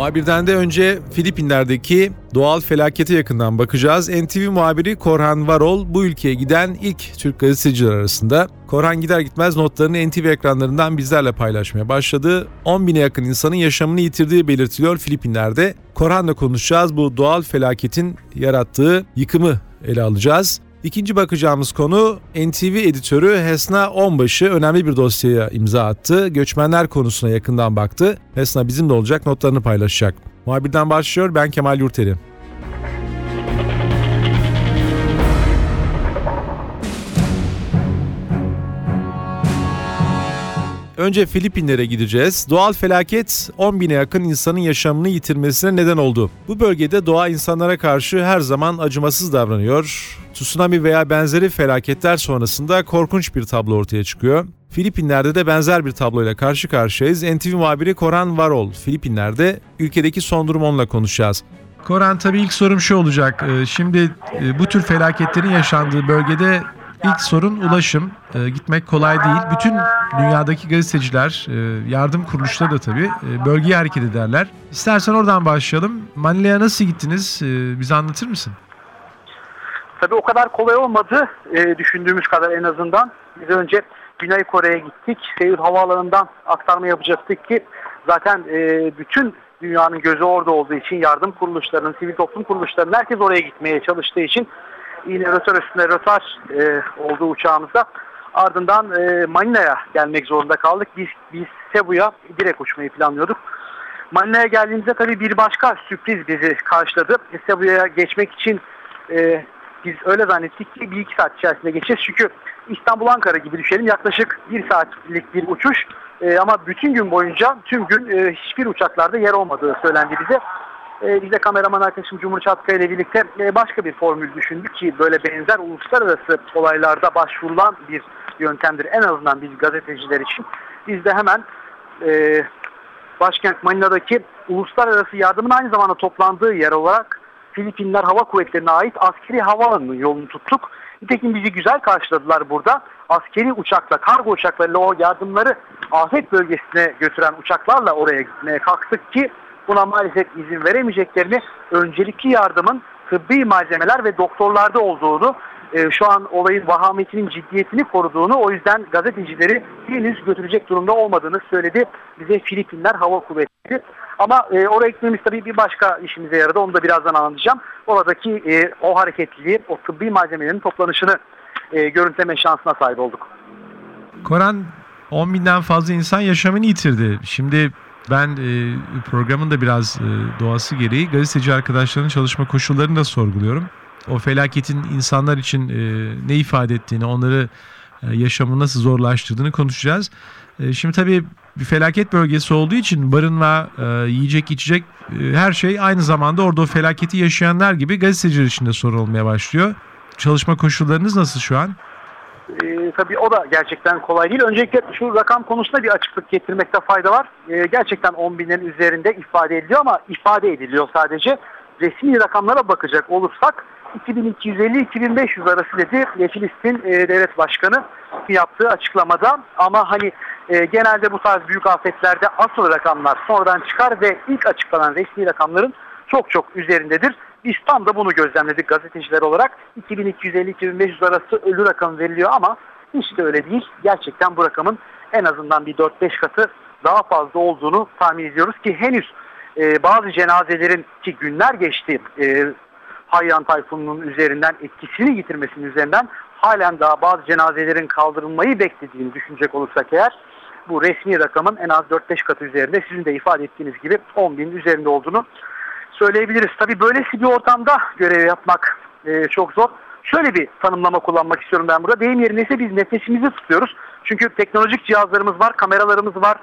Muhabirden de önce Filipinler'deki doğal felakete yakından bakacağız. NTV muhabiri Korhan Varol bu ülkeye giden ilk Türk gazeteciler arasında. Korhan gider gitmez notlarını NTV ekranlarından bizlerle paylaşmaya başladı. 10 bine yakın insanın yaşamını yitirdiği belirtiliyor Filipinler'de. Korhan'la konuşacağız bu doğal felaketin yarattığı yıkımı ele alacağız. İkinci bakacağımız konu NTV editörü Hesna Onbaşı önemli bir dosyaya imza attı. Göçmenler konusuna yakından baktı. Hesna bizimle olacak notlarını paylaşacak. Muhabirden başlıyor ben Kemal Yurteri. Önce Filipinlere gideceğiz. Doğal felaket 10 bine yakın insanın yaşamını yitirmesine neden oldu. Bu bölgede doğa insanlara karşı her zaman acımasız davranıyor. Tsunami veya benzeri felaketler sonrasında korkunç bir tablo ortaya çıkıyor. Filipinler'de de benzer bir tabloyla karşı karşıyayız. NTV muhabiri Koran Varol, Filipinler'de ülkedeki son durum onunla konuşacağız. Koran tabii ilk sorum şu olacak. Ee, şimdi e, bu tür felaketlerin yaşandığı bölgede İlk sorun ulaşım. E, gitmek kolay değil. Bütün dünyadaki gazeteciler, e, yardım kuruluşları da tabii e, bölgeye hareket ederler. İstersen oradan başlayalım. Manila'ya nasıl gittiniz? E, bize anlatır mısın? Tabii o kadar kolay olmadı e, düşündüğümüz kadar en azından. Biz önce Güney Kore'ye gittik. Seul Havaalanı'ndan aktarma yapacaktık ki zaten e, bütün dünyanın gözü orada olduğu için yardım kuruluşlarının, sivil toplum kuruluşlarının herkes oraya gitmeye çalıştığı için yine rötar üstüne rötar e, olduğu uçağımızda ardından e, Manila'ya gelmek zorunda kaldık. Biz, biz Cebu'ya direkt uçmayı planlıyorduk. Manila'ya geldiğimizde tabii bir başka sürpriz bizi karşıladı. Cebu'ya geçmek için e, biz öyle zannettik ki bir iki saat içerisinde geçeceğiz. Çünkü İstanbul Ankara gibi düşelim yaklaşık bir saatlik bir uçuş. E, ama bütün gün boyunca tüm gün e, hiçbir uçaklarda yer olmadığı söylendi bize. E, biz de kameraman arkadaşım Cumhur Çatkaya ile birlikte e, başka bir formül düşündük ki böyle benzer uluslararası olaylarda başvurulan bir yöntemdir. En azından biz gazeteciler için. Biz de hemen e, başkent Manila'daki uluslararası yardımın aynı zamanda toplandığı yer olarak Filipinler Hava Kuvvetleri'ne ait askeri havaalanının yolunu tuttuk. Nitekim bizi güzel karşıladılar burada. Askeri uçakla, kargo uçaklarıyla o yardımları afet bölgesine götüren uçaklarla oraya gitmeye kalktık ki buna maalesef izin veremeyeceklerini, öncelikli yardımın tıbbi malzemeler ve doktorlarda olduğunu, e, şu an olayın vahametinin ciddiyetini koruduğunu, o yüzden gazetecileri henüz götürecek durumda olmadığını söyledi bize Filipinler Hava Kuvvetleri. Ama e, oraya gitmemiz tabii bir başka işimize yaradı. Onu da birazdan anlatacağım. Oradaki e, o hareketliliği, o tıbbi malzemelerin toplanışını e, görüntüleme şansına sahip olduk. Koran 10 binden fazla insan yaşamını yitirdi. Şimdi ben e, programın da biraz e, doğası gereği gazeteci arkadaşlarının çalışma koşullarını da sorguluyorum. O felaketin insanlar için e, ne ifade ettiğini, onları e, yaşamı nasıl zorlaştırdığını konuşacağız. E, şimdi tabii bir felaket bölgesi olduğu için barınma, e, yiyecek, içecek e, her şey aynı zamanda orada o felaketi yaşayanlar gibi gazeteciler için de sorun olmaya başlıyor. Çalışma koşullarınız nasıl şu an? E, tabii o da gerçekten kolay değil. Öncelikle şu rakam konusunda bir açıklık getirmekte fayda var. E, gerçekten 10 binin üzerinde ifade ediliyor ama ifade ediliyor sadece. Resmi rakamlara bakacak olursak 2250-2500 arası dedi Filistin e, devlet başkanı yaptığı açıklamada. Ama hani e, genelde bu tarz büyük afetlerde asıl rakamlar sonradan çıkar ve ilk açıklanan resmi rakamların çok çok üzerindedir. Biz tam da bunu gözlemledik gazeteciler olarak. 2250-2500 arası ölü rakam veriliyor ama hiç de öyle değil. Gerçekten bu rakamın en azından bir 4-5 katı daha fazla olduğunu tahmin ediyoruz ki henüz e, bazı cenazelerin ki günler geçti e, Hayyan Tayfun'un üzerinden etkisini yitirmesinin üzerinden halen daha bazı cenazelerin kaldırılmayı beklediğini düşünecek olursak eğer bu resmi rakamın en az 4-5 katı üzerinde sizin de ifade ettiğiniz gibi 10 bin üzerinde olduğunu söyleyebiliriz. Tabi böylesi bir ortamda görev yapmak e, çok zor. Şöyle bir tanımlama kullanmak istiyorum ben burada. Deyim yerine ise biz nefesimizi tutuyoruz. Çünkü teknolojik cihazlarımız var, kameralarımız var.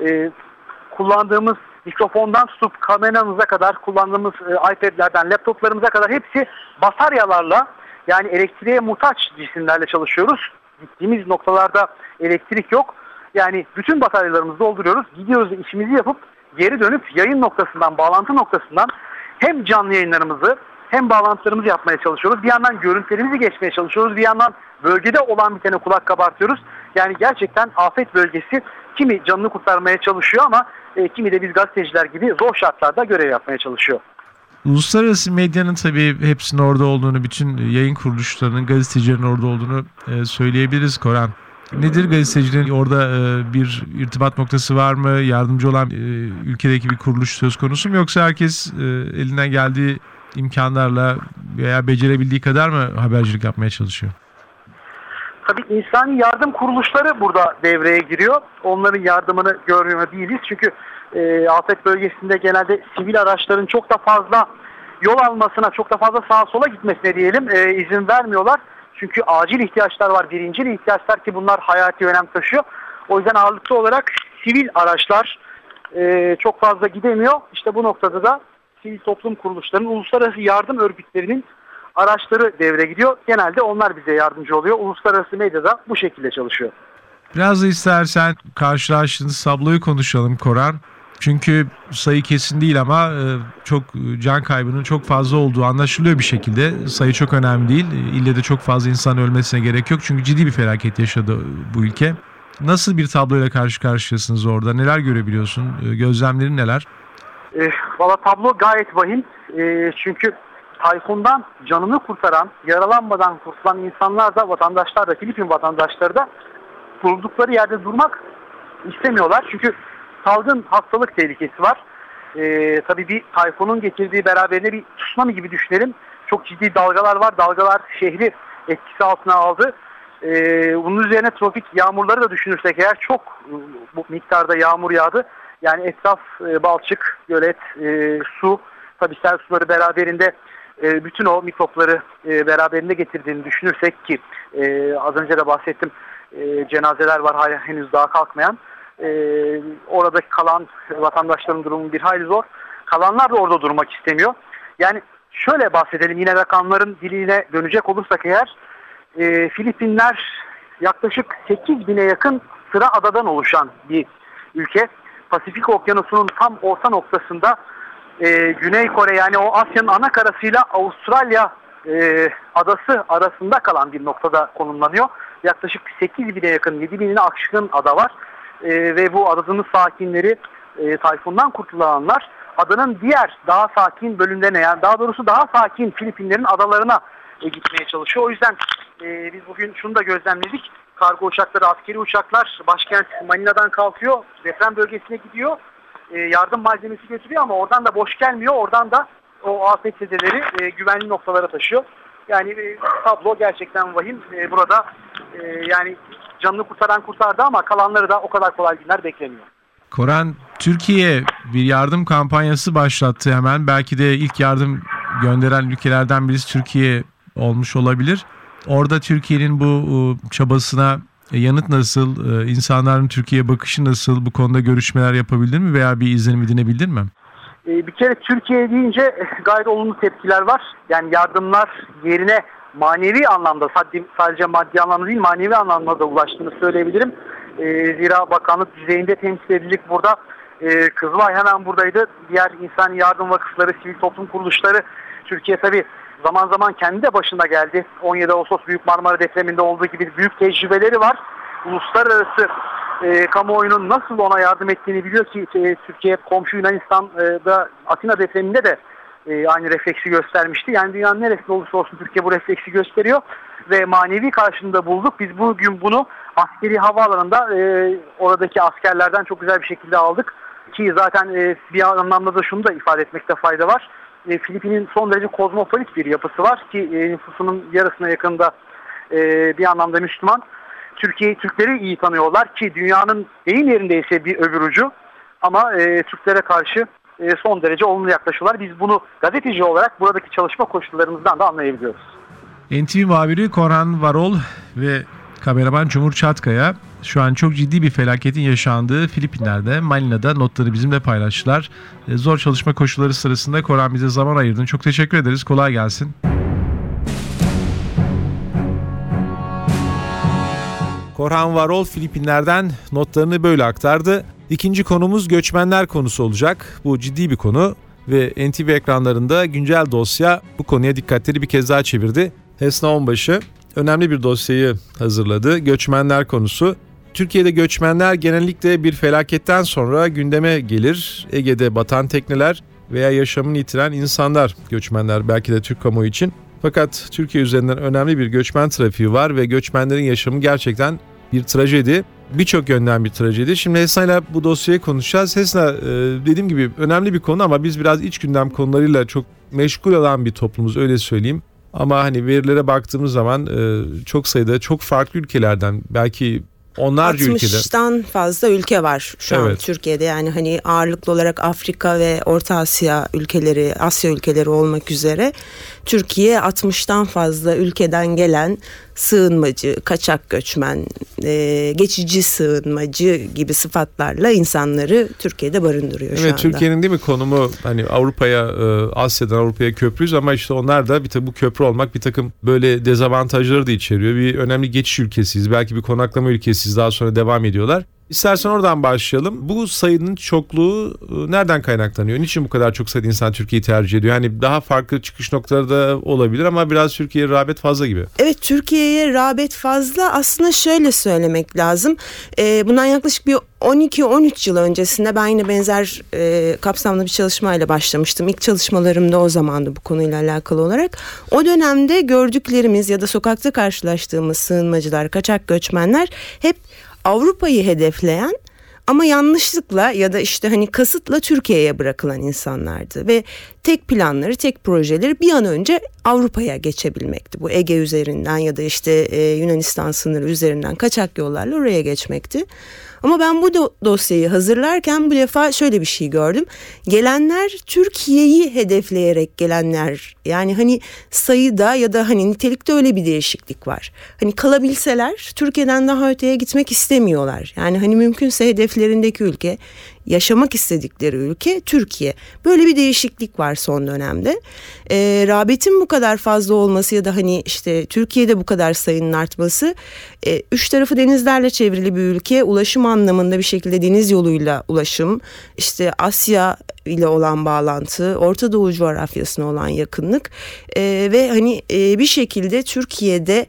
E, kullandığımız mikrofondan tutup kameramıza kadar kullandığımız e, iPad'lerden laptoplarımıza kadar hepsi bataryalarla yani elektriğe muhtaç cisimlerle çalışıyoruz. Gittiğimiz noktalarda elektrik yok. Yani bütün bataryalarımızı dolduruyoruz. Gidiyoruz işimizi yapıp geri dönüp yayın noktasından, bağlantı noktasından hem canlı yayınlarımızı hem bağlantılarımızı yapmaya çalışıyoruz. Bir yandan görüntülerimizi geçmeye çalışıyoruz. Bir yandan bölgede olan bitene kulak kabartıyoruz. Yani gerçekten afet bölgesi kimi canını kurtarmaya çalışıyor ama e, kimi de biz gazeteciler gibi zor şartlarda görev yapmaya çalışıyor. Uluslararası medyanın tabii hepsinin orada olduğunu, bütün yayın kuruluşlarının, gazetecilerin orada olduğunu e, söyleyebiliriz Koran. Nedir gazeteciliğin orada e, bir irtibat noktası var mı? Yardımcı olan e, ülkedeki bir kuruluş söz konusu mu? Yoksa herkes e, elinden geldiği imkanlarla veya becerebildiği kadar mı habercilik yapmaya çalışıyor? Tabii insani yardım kuruluşları burada devreye giriyor. Onların yardımını görmüyor değiliz. Çünkü e, afet bölgesinde genelde sivil araçların çok da fazla yol almasına, çok da fazla sağa sola gitmesine diyelim e, izin vermiyorlar. Çünkü acil ihtiyaçlar var, birincil ihtiyaçlar ki bunlar hayati önem taşıyor. O yüzden ağırlıklı olarak sivil araçlar e, çok fazla gidemiyor. İşte bu noktada da sivil toplum kuruluşlarının, uluslararası yardım örgütlerinin araçları devre gidiyor. Genelde onlar bize yardımcı oluyor. Uluslararası medyada bu şekilde çalışıyor. Biraz da istersen karşılaştığınız tabloyu konuşalım Koran. Çünkü sayı kesin değil ama e, çok can kaybının çok fazla olduğu anlaşılıyor bir şekilde. Sayı çok önemli değil. İlle de çok fazla insan ölmesine gerek yok. Çünkü ciddi bir felaket yaşadı bu ülke. Nasıl bir tabloyla karşı karşıyasınız orada? Neler görebiliyorsun? E, gözlemlerin neler? E, Valla tablo gayet vahim. E, çünkü Tayfun'dan canını kurtaran, yaralanmadan kurtulan insanlar da vatandaşlar da Filipin vatandaşları da bulundukları yerde durmak istemiyorlar. Çünkü salgın hastalık tehlikesi var. Ee, tabii bir tayfunun getirdiği beraberinde bir tsunami gibi düşünelim. Çok ciddi dalgalar var. Dalgalar şehri etkisi altına aldı. Ee, bunun üzerine tropik yağmurları da düşünürsek eğer çok e, bu miktarda yağmur yağdı. Yani etraf e, balçık, gölet, e, su, tabii sel suları beraberinde e, bütün o mikropları e, beraberinde getirdiğini düşünürsek ki e, az önce de bahsettim e, cenazeler var hala henüz daha kalkmayan. E, oradaki kalan vatandaşların durumu bir hayli zor. Kalanlar da orada durmak istemiyor. Yani şöyle bahsedelim yine rakamların diline dönecek olursak eğer e, Filipinler yaklaşık 8 bine yakın sıra adadan oluşan bir ülke. Pasifik Okyanusu'nun tam orta noktasında e, Güney Kore yani o Asya'nın ana karasıyla Avustralya e, adası arasında kalan bir noktada konumlanıyor. Yaklaşık 8 bine yakın 7 binine aşkın ada var. E, ve bu adanın sakinleri e, tayfundan kurtulanlar adanın diğer daha sakin bölümlerine yani daha doğrusu daha sakin Filipinlerin adalarına e, gitmeye çalışıyor. O yüzden e, biz bugün şunu da gözlemledik. Kargo uçakları, askeri uçaklar başkent Manila'dan kalkıyor, deprem bölgesine gidiyor. E, yardım malzemesi götürüyor ama oradan da boş gelmiyor. Oradan da o afet zedeleri e, güvenli noktalara taşıyor. Yani e, tablo gerçekten vahim. E, burada e, yani canını kurtaran kurtardı ama kalanları da o kadar kolay günler beklemiyor. Koran, Türkiye bir yardım kampanyası başlattı hemen. Belki de ilk yardım gönderen ülkelerden birisi Türkiye olmuş olabilir. Orada Türkiye'nin bu çabasına yanıt nasıl, insanların Türkiye'ye bakışı nasıl, bu konuda görüşmeler yapabildin mi veya bir izlenim edinebildin mi? Bir kere Türkiye deyince gayet olumlu tepkiler var. Yani yardımlar yerine manevi anlamda sadece maddi anlamda değil manevi anlamda da ulaştığını söyleyebilirim. Zira bakanlık düzeyinde temsil edildik burada. Kızılay hemen buradaydı. Diğer insan yardım vakıfları, sivil toplum kuruluşları Türkiye tabii zaman zaman kendi de başına geldi. 17 Ağustos Büyük Marmara depreminde olduğu gibi büyük tecrübeleri var. Uluslararası e, kamuoyunun nasıl ona yardım ettiğini biliyor ki e, Türkiye komşu Yunanistan'da Atina depreminde de e, aynı refleksi göstermişti. Yani dünyanın neresinde olursa olsun Türkiye bu refleksi gösteriyor ve manevi karşılığında bulduk. Biz bugün bunu askeri havaalanında e, oradaki askerlerden çok güzel bir şekilde aldık. Ki zaten e, bir anlamda da şunu da ifade etmekte fayda var. E, Filipin'in son derece kozmopolit bir yapısı var ki e, nüfusunun yarısına yakında e, bir anlamda Müslüman. Türkiye'yi Türkleri iyi tanıyorlar ki dünyanın deyim yerindeyse bir öbür ucu ama e, Türklere karşı son derece olumlu yaklaşıyorlar. Biz bunu gazeteci olarak buradaki çalışma koşullarımızdan da anlayabiliyoruz. NTV muhabiri Korhan Varol ve kameraman Cumhur Çatkaya şu an çok ciddi bir felaketin yaşandığı Filipinler'de, Malina'da notları bizimle paylaştılar. E, zor çalışma koşulları sırasında Koran bize zaman ayırdın. Çok teşekkür ederiz. Kolay gelsin. Korhan Varol Filipinler'den notlarını böyle aktardı. İkinci konumuz göçmenler konusu olacak. Bu ciddi bir konu ve NTV ekranlarında güncel dosya bu konuya dikkatleri bir kez daha çevirdi. Hesna Onbaşı önemli bir dosyayı hazırladı. Göçmenler konusu. Türkiye'de göçmenler genellikle bir felaketten sonra gündeme gelir. Ege'de batan tekneler veya yaşamını yitiren insanlar göçmenler belki de Türk kamuoyu için. Fakat Türkiye üzerinden önemli bir göçmen trafiği var ve göçmenlerin yaşamı gerçekten bir trajedi. Birçok yönden bir trajedi. Şimdi Hesna ile bu dosyayı konuşacağız. Hesna e, dediğim gibi önemli bir konu ama biz biraz iç gündem konularıyla çok meşgul olan bir toplumuz öyle söyleyeyim. Ama hani verilere baktığımız zaman e, çok sayıda çok farklı ülkelerden belki onlarca ülkede 60'tan fazla ülke var şu an Evet. Türkiye'de. Yani hani ağırlıklı olarak Afrika ve Orta Asya ülkeleri, Asya ülkeleri olmak üzere Türkiye 60'tan fazla ülkeden gelen sığınmacı, kaçak göçmen, e, geçici sığınmacı gibi sıfatlarla insanları Türkiye'de barındırıyor şu Evet anda. Türkiye'nin değil mi konumu hani Avrupa'ya e, Asya'dan Avrupa'ya köprüyüz ama işte onlar da bir tabi bu köprü olmak bir takım böyle dezavantajları da içeriyor. Bir önemli geçiş ülkesiyiz. Belki bir konaklama ülkesiyiz. Daha sonra devam ediyorlar. İstersen oradan başlayalım. Bu sayının çokluğu e, nereden kaynaklanıyor? Niçin bu kadar çok sayıda insan Türkiye'yi tercih ediyor? Hani daha farklı çıkış noktaları da olabilir ama biraz Türkiye'ye rağbet fazla gibi. Evet Türkiye'ye rağbet fazla aslında şöyle söylemek lazım. Ee, bundan yaklaşık bir 12-13 yıl öncesinde ben yine benzer e, kapsamlı bir çalışmayla başlamıştım. İlk çalışmalarım da o zamandı bu konuyla alakalı olarak. O dönemde gördüklerimiz ya da sokakta karşılaştığımız sığınmacılar, kaçak göçmenler hep Avrupa'yı hedefleyen ama yanlışlıkla ya da işte hani kasıtla Türkiye'ye bırakılan insanlardı. Ve tek planları, tek projeleri bir an önce Avrupa'ya geçebilmekti. Bu Ege üzerinden ya da işte e, Yunanistan sınırı üzerinden kaçak yollarla oraya geçmekti. Ama ben bu do- dosyayı hazırlarken bu defa şöyle bir şey gördüm. Gelenler Türkiye'yi hedefleyerek gelenler. Yani hani sayıda ya da hani nitelikte öyle bir değişiklik var. Hani kalabilseler Türkiye'den daha öteye gitmek istemiyorlar. Yani hani mümkünse hedeflerindeki ülke yaşamak istedikleri ülke Türkiye. Böyle bir değişiklik var son dönemde. Ee, rağbetin bu kadar fazla olması ya da hani işte Türkiye'de bu kadar sayının artması e, üç tarafı denizlerle çevrili bir ülke ulaşım anlamında bir şekilde deniz yoluyla ulaşım işte Asya ile olan bağlantı Orta Doğu coğrafyasına olan yakınlık e, ve hani e, bir şekilde Türkiye'de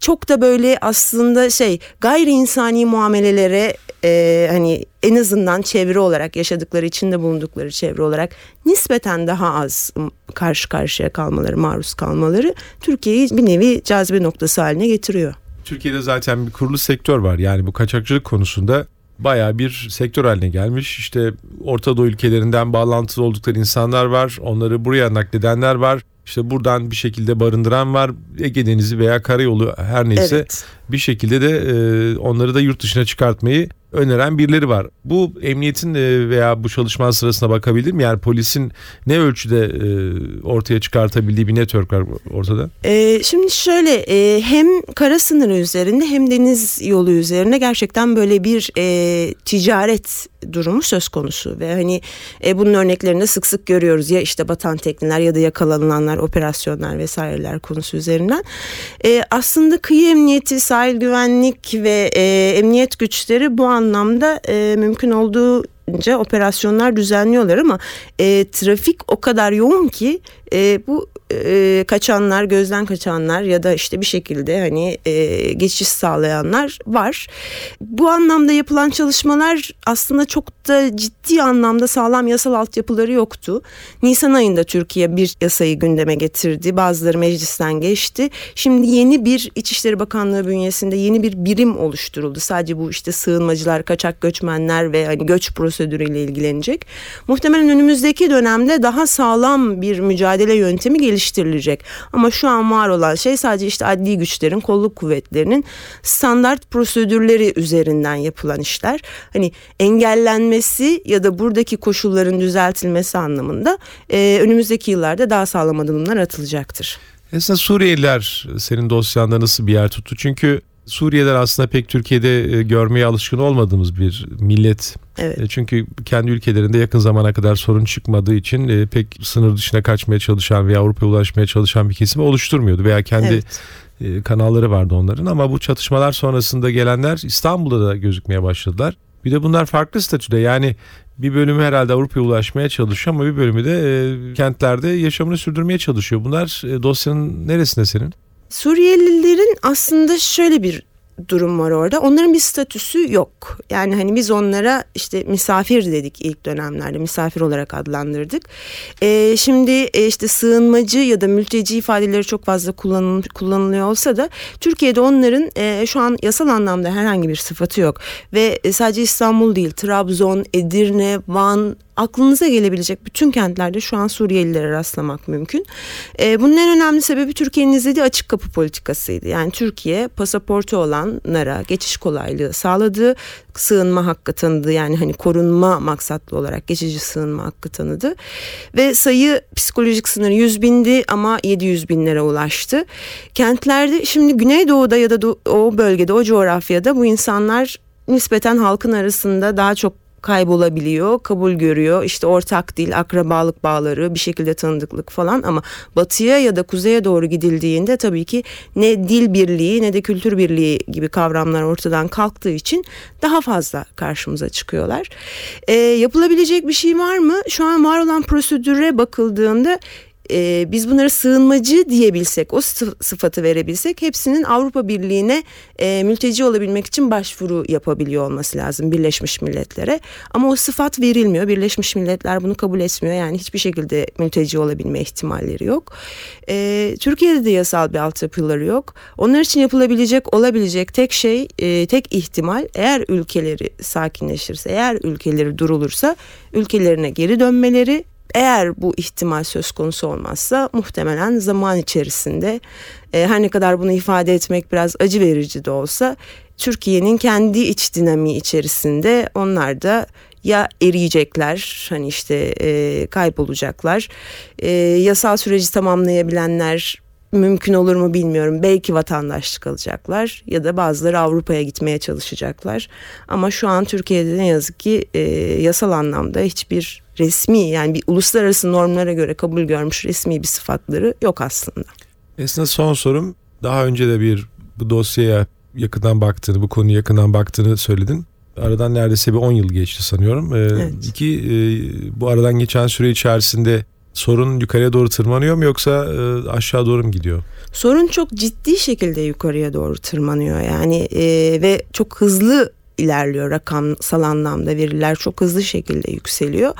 çok da böyle aslında şey gayri insani muamelelere e, hani en azından çevre olarak yaşadıkları içinde bulundukları çevre olarak nispeten daha az karşı karşıya kalmaları maruz kalmaları Türkiye'yi bir nevi cazibe noktası haline getiriyor. Türkiye'de zaten bir kurulu sektör var. Yani bu kaçakçılık konusunda bayağı bir sektör haline gelmiş. İşte Orta Doğu ülkelerinden bağlantılı oldukları insanlar var. Onları buraya nakledenler var. İşte buradan bir şekilde barındıran var. Ege Denizi veya karayolu her neyse Evet. bir şekilde de e, onları da yurt dışına çıkartmayı öneren birileri var. Bu emniyetin e, veya bu çalışma sırasına bakabilir mi? Yani polisin ne ölçüde e, ortaya çıkartabildiği bir network var ortada? Ee, şimdi şöyle e, hem kara sınırı üzerinde hem deniz yolu üzerinde gerçekten böyle bir e, ticaret durumu söz konusu ve hani e, bunun örneklerini sık sık görüyoruz ya işte batan tekneler ya da yakalananlar operasyonlar vesaireler konusu üzerinden E, aslında kıyı emniyeti sahil güvenlik ve e, emniyet güçleri bu anlamda e, mümkün olduğunca operasyonlar düzenliyorlar ama e, trafik o kadar yoğun ki e, bu e, kaçanlar, gözden kaçanlar ya da işte bir şekilde hani e, geçiş sağlayanlar var. Bu anlamda yapılan çalışmalar aslında çok da ciddi anlamda sağlam yasal altyapıları yoktu. Nisan ayında Türkiye bir yasayı gündeme getirdi. Bazıları meclisten geçti. Şimdi yeni bir İçişleri Bakanlığı bünyesinde yeni bir birim oluşturuldu. Sadece bu işte sığınmacılar, kaçak göçmenler ve hani göç prosedürüyle ilgilenecek. Muhtemelen önümüzdeki dönemde daha sağlam bir mücadele yöntemi geliştirilecek. Ama şu an var olan şey sadece işte adli güçlerin, kolluk kuvvetlerinin standart prosedürleri üzerinden yapılan işler. Hani engellenmesi ya da buradaki koşulların düzeltilmesi anlamında e, önümüzdeki yıllarda daha sağlam adımlar atılacaktır. Aslında Suriyeliler senin dosyanda nasıl bir yer tuttu? Çünkü Suriyeler aslında pek Türkiye'de e, görmeye alışkın olmadığımız bir millet. Evet. E, Çünkü kendi ülkelerinde yakın zamana kadar sorun çıkmadığı için e, pek sınır dışına kaçmaya çalışan veya Avrupa'ya ulaşmaya çalışan bir kesimi oluşturmuyordu. Veya kendi Evet. e, kanalları vardı onların ama bu çatışmalar sonrasında gelenler İstanbul'da da gözükmeye başladılar. Bir de bunlar farklı statüde yani bir bölümü herhalde Avrupa'ya ulaşmaya çalışıyor ama bir bölümü de e, kentlerde yaşamını sürdürmeye çalışıyor. Bunlar e, dosyanın neresinde senin? Suriyelilerin aslında şöyle bir durum var orada. Onların bir statüsü yok. Yani hani biz onlara işte misafir dedik ilk dönemlerde misafir olarak adlandırdık. Ee, şimdi e, işte sığınmacı ya da mülteci ifadeleri çok fazla kullanıl- kullanılıyor olsa da Türkiye'de onların e, şu an yasal anlamda herhangi bir sıfatı yok. Ve e, sadece İstanbul değil Trabzon, Edirne, Van aklınıza gelebilecek bütün kentlerde şu an Suriyelilere rastlamak mümkün. E, bunun en önemli sebebi Türkiye'nin izlediği açık kapı politikasıydı. Yani Türkiye pasaportu olanlara geçiş kolaylığı sağladı. Sığınma hakkı tanıdı. Yani hani korunma maksatlı olarak geçici sığınma hakkı tanıdı. Ve sayı psikolojik sınırı 100 bindi ama 700 binlere ulaştı. Kentlerde şimdi Güneydoğu'da ya da o bölgede o coğrafyada bu insanlar nispeten halkın arasında daha çok kaybolabiliyor, kabul görüyor. İşte ortak dil, akrabalık bağları, bir şekilde tanıdıklık falan ama batıya ya da kuzeye doğru gidildiğinde tabii ki ne dil birliği ne de kültür birliği gibi kavramlar ortadan kalktığı için daha fazla karşımıza çıkıyorlar. Ee, yapılabilecek bir şey var mı? Şu an var olan prosedüre bakıldığında e, biz bunlara sığınmacı diyebilsek, o sı- sıfatı verebilsek hepsinin Avrupa Birliği'ne e, mülteci olabilmek için başvuru yapabiliyor olması lazım Birleşmiş Milletler'e. Ama o sıfat verilmiyor. Birleşmiş Milletler bunu kabul etmiyor. Yani hiçbir şekilde mülteci olabilme ihtimalleri yok. E, Türkiye'de de yasal bir altyapıları yok. Onlar için yapılabilecek, olabilecek tek şey, e, tek ihtimal eğer ülkeleri sakinleşirse, eğer ülkeleri durulursa ülkelerine geri dönmeleri eğer bu ihtimal söz konusu olmazsa muhtemelen zaman içerisinde e, her ne kadar bunu ifade etmek biraz acı verici de olsa Türkiye'nin kendi iç dinamiği içerisinde onlar da ya eriyecekler hani işte e, kaybolacaklar e, yasal süreci tamamlayabilenler mümkün olur mu bilmiyorum. Belki vatandaşlık alacaklar ya da bazıları Avrupa'ya gitmeye çalışacaklar. Ama şu an Türkiye'de ne yazık ki e, yasal anlamda hiçbir resmi yani bir uluslararası normlara göre kabul görmüş resmi bir sıfatları yok aslında. Esna son sorum. Daha önce de bir bu dosyaya yakından baktığını, bu konuya yakından baktığını söyledin. Aradan neredeyse bir 10 yıl geçti sanıyorum. Ee, Evet. İki, e, bu aradan geçen süre içerisinde sorun yukarıya doğru tırmanıyor mu yoksa e, aşağı doğru mu gidiyor? Sorun çok ciddi şekilde yukarıya doğru tırmanıyor yani e, ve çok hızlı ilerliyor. Rakamsal anlamda veriler çok hızlı şekilde yükseliyor.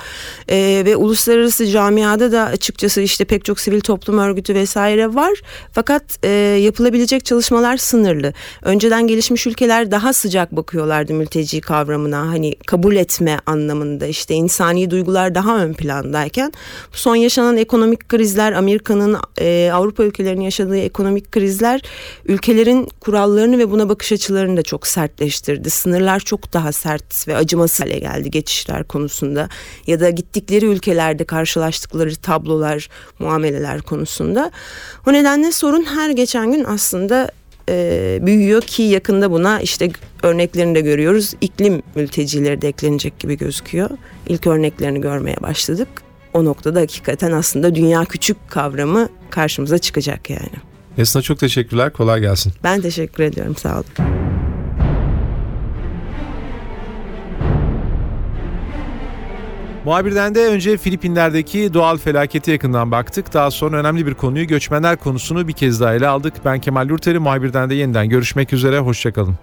E, ve uluslararası camiada da açıkçası işte pek çok sivil toplum örgütü vesaire var. Fakat e, yapılabilecek çalışmalar sınırlı. Önceden gelişmiş ülkeler daha sıcak bakıyorlardı mülteci kavramına. Hani kabul etme anlamında işte insani duygular daha ön plandayken son yaşanan ekonomik krizler Amerika'nın e, Avrupa ülkelerinin yaşadığı ekonomik krizler ülkelerin kurallarını ve buna bakış açılarını da çok sertleştirdi. Sınırlar çok daha sert ve acımasız hale geldi geçişler konusunda ya da gittikleri ülkelerde karşılaştıkları tablolar, muameleler konusunda. O nedenle sorun her geçen gün aslında e, büyüyor ki yakında buna işte örneklerini de görüyoruz. İklim mültecileri de eklenecek gibi gözüküyor. İlk örneklerini görmeye başladık. O noktada hakikaten aslında dünya küçük kavramı karşımıza çıkacak yani. Esna çok teşekkürler. Kolay gelsin. Ben teşekkür ediyorum sağ olun. Muhabirden de önce Filipinler'deki doğal felakete yakından baktık. Daha sonra önemli bir konuyu göçmenler konusunu bir kez daha ele aldık. Ben Kemal Yurteri, muhabirden de yeniden görüşmek üzere. Hoşçakalın.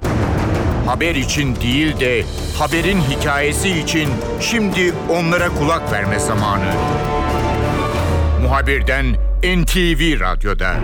Haber için değil de haberin hikayesi için şimdi onlara kulak verme zamanı. Muhabirden NTV Radyo'da.